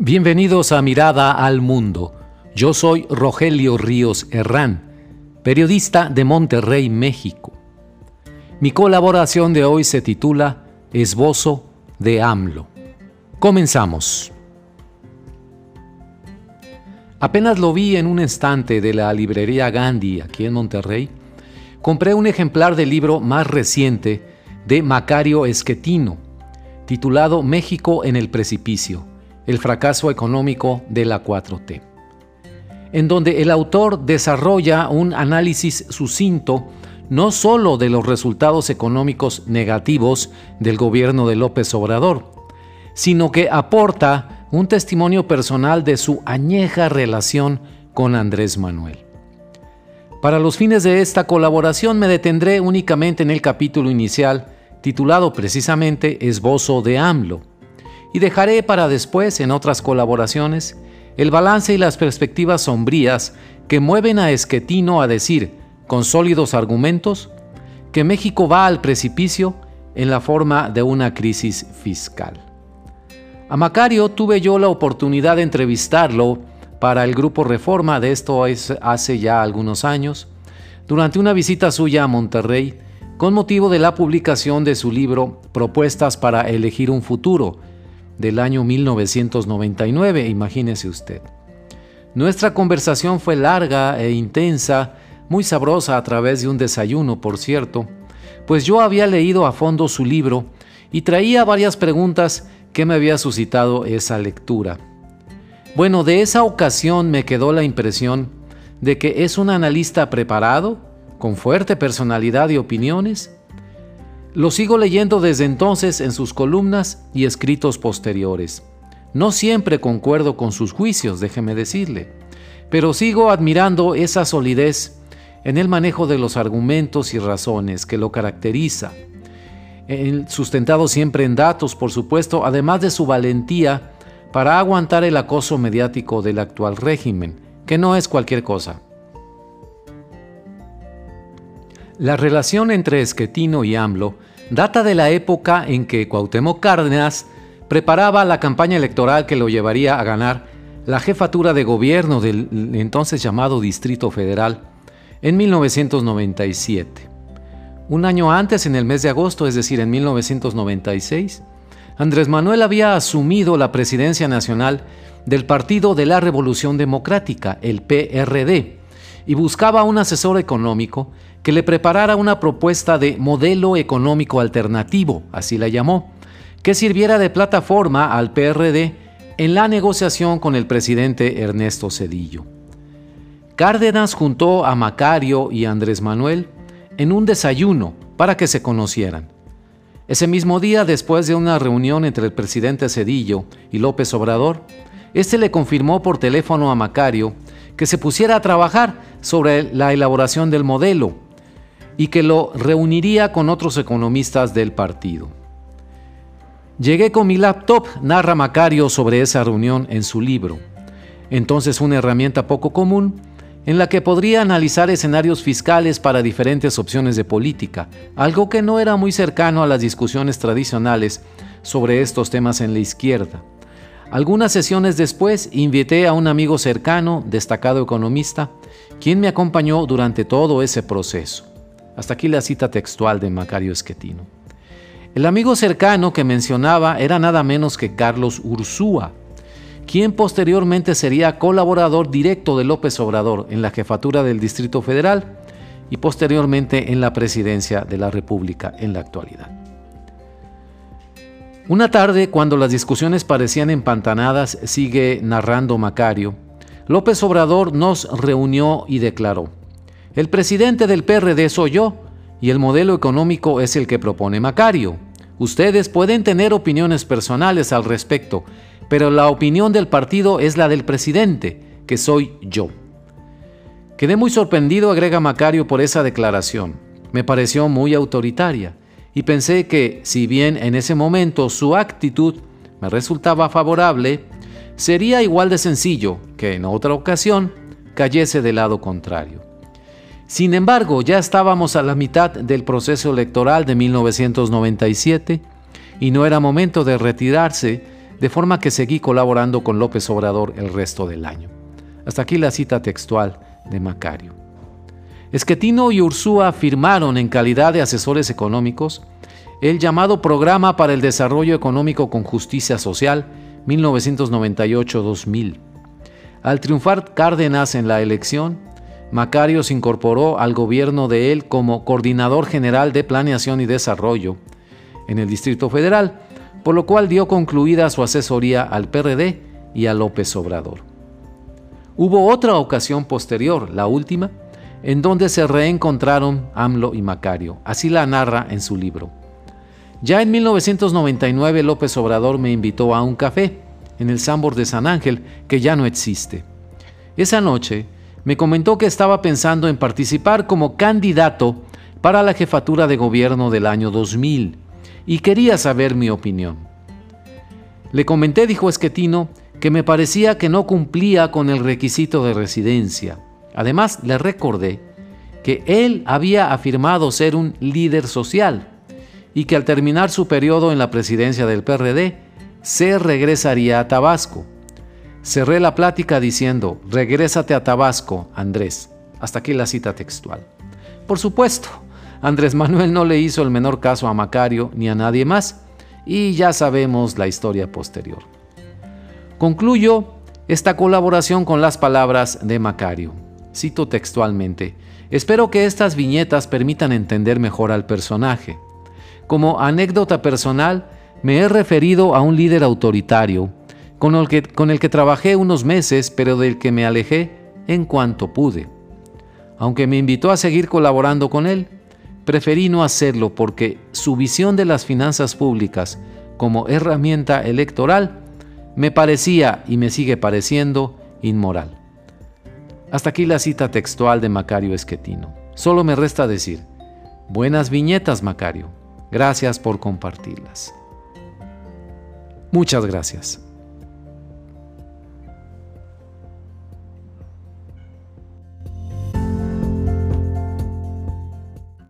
Bienvenidos a Mirada al Mundo. Yo soy Rogelio Ríos Herrán, periodista de Monterrey, México. Mi colaboración de hoy se titula Esbozo de AMLO. Comenzamos. Apenas lo vi en un estante de la librería Gandhi aquí en Monterrey, compré un ejemplar del libro más reciente de Macario Esquetino, titulado México en el precipicio el fracaso económico de la 4T, en donde el autor desarrolla un análisis sucinto no sólo de los resultados económicos negativos del gobierno de López Obrador, sino que aporta un testimonio personal de su añeja relación con Andrés Manuel. Para los fines de esta colaboración me detendré únicamente en el capítulo inicial, titulado precisamente Esbozo de AMLO, y dejaré para después, en otras colaboraciones, el balance y las perspectivas sombrías que mueven a Esquetino a decir, con sólidos argumentos, que México va al precipicio en la forma de una crisis fiscal. A Macario tuve yo la oportunidad de entrevistarlo para el grupo Reforma, de esto es hace ya algunos años, durante una visita suya a Monterrey, con motivo de la publicación de su libro Propuestas para elegir un futuro, del año 1999, imagínese usted. Nuestra conversación fue larga e intensa, muy sabrosa a través de un desayuno, por cierto, pues yo había leído a fondo su libro y traía varias preguntas que me había suscitado esa lectura. Bueno, de esa ocasión me quedó la impresión de que es un analista preparado, con fuerte personalidad y opiniones, lo sigo leyendo desde entonces en sus columnas y escritos posteriores. No siempre concuerdo con sus juicios, déjeme decirle, pero sigo admirando esa solidez en el manejo de los argumentos y razones que lo caracteriza, sustentado siempre en datos, por supuesto, además de su valentía para aguantar el acoso mediático del actual régimen, que no es cualquier cosa. La relación entre Esquetino y AMLO data de la época en que Cuauhtémoc Cárdenas preparaba la campaña electoral que lo llevaría a ganar la jefatura de gobierno del entonces llamado Distrito Federal en 1997. Un año antes, en el mes de agosto, es decir, en 1996, Andrés Manuel había asumido la presidencia nacional del Partido de la Revolución Democrática, el PRD, y buscaba un asesor económico que le preparara una propuesta de modelo económico alternativo, así la llamó, que sirviera de plataforma al PRD en la negociación con el presidente Ernesto Cedillo. Cárdenas juntó a Macario y Andrés Manuel en un desayuno para que se conocieran. Ese mismo día, después de una reunión entre el presidente Cedillo y López Obrador, este le confirmó por teléfono a Macario que se pusiera a trabajar sobre la elaboración del modelo y que lo reuniría con otros economistas del partido. Llegué con mi laptop, narra Macario sobre esa reunión en su libro. Entonces una herramienta poco común en la que podría analizar escenarios fiscales para diferentes opciones de política, algo que no era muy cercano a las discusiones tradicionales sobre estos temas en la izquierda. Algunas sesiones después invité a un amigo cercano, destacado economista, quien me acompañó durante todo ese proceso. Hasta aquí la cita textual de Macario Esquetino. El amigo cercano que mencionaba era nada menos que Carlos Ursúa, quien posteriormente sería colaborador directo de López Obrador en la jefatura del Distrito Federal y posteriormente en la presidencia de la República en la actualidad. Una tarde, cuando las discusiones parecían empantanadas, sigue narrando Macario, López Obrador nos reunió y declaró, el presidente del PRD soy yo y el modelo económico es el que propone Macario. Ustedes pueden tener opiniones personales al respecto, pero la opinión del partido es la del presidente, que soy yo. Quedé muy sorprendido, agrega Macario, por esa declaración. Me pareció muy autoritaria y pensé que, si bien en ese momento su actitud me resultaba favorable, sería igual de sencillo que en otra ocasión cayese del lado contrario. Sin embargo, ya estábamos a la mitad del proceso electoral de 1997 y no era momento de retirarse de forma que seguí colaborando con López Obrador el resto del año. Hasta aquí la cita textual de Macario. Esquetino y Ursúa firmaron en calidad de asesores económicos el llamado Programa para el Desarrollo Económico con Justicia Social 1998-2000. Al triunfar Cárdenas en la elección, Macario se incorporó al gobierno de él como coordinador general de planeación y desarrollo en el Distrito Federal, por lo cual dio concluida su asesoría al PRD y a López Obrador. Hubo otra ocasión posterior, la última, en donde se reencontraron AMLO y Macario, así la narra en su libro. Ya en 1999 López Obrador me invitó a un café en el Sambor de San Ángel, que ya no existe. Esa noche me comentó que estaba pensando en participar como candidato para la jefatura de gobierno del año 2000 y quería saber mi opinión. Le comenté, dijo Esquetino, que me parecía que no cumplía con el requisito de residencia. Además, le recordé que él había afirmado ser un líder social y que al terminar su periodo en la presidencia del PRD, se regresaría a Tabasco. Cerré la plática diciendo, regrésate a Tabasco, Andrés. Hasta aquí la cita textual. Por supuesto, Andrés Manuel no le hizo el menor caso a Macario ni a nadie más, y ya sabemos la historia posterior. Concluyo esta colaboración con las palabras de Macario. Cito textualmente, espero que estas viñetas permitan entender mejor al personaje. Como anécdota personal, me he referido a un líder autoritario, con el, que, trabajé unos meses, pero del que me alejé en cuanto pude. Aunque me invitó a seguir colaborando con él, preferí no hacerlo porque su visión de las finanzas públicas como herramienta electoral me parecía y me sigue pareciendo inmoral. Hasta aquí la cita textual de Macario Esquetino. Solo me resta decir, buenas viñetas Macario, gracias por compartirlas. Muchas gracias.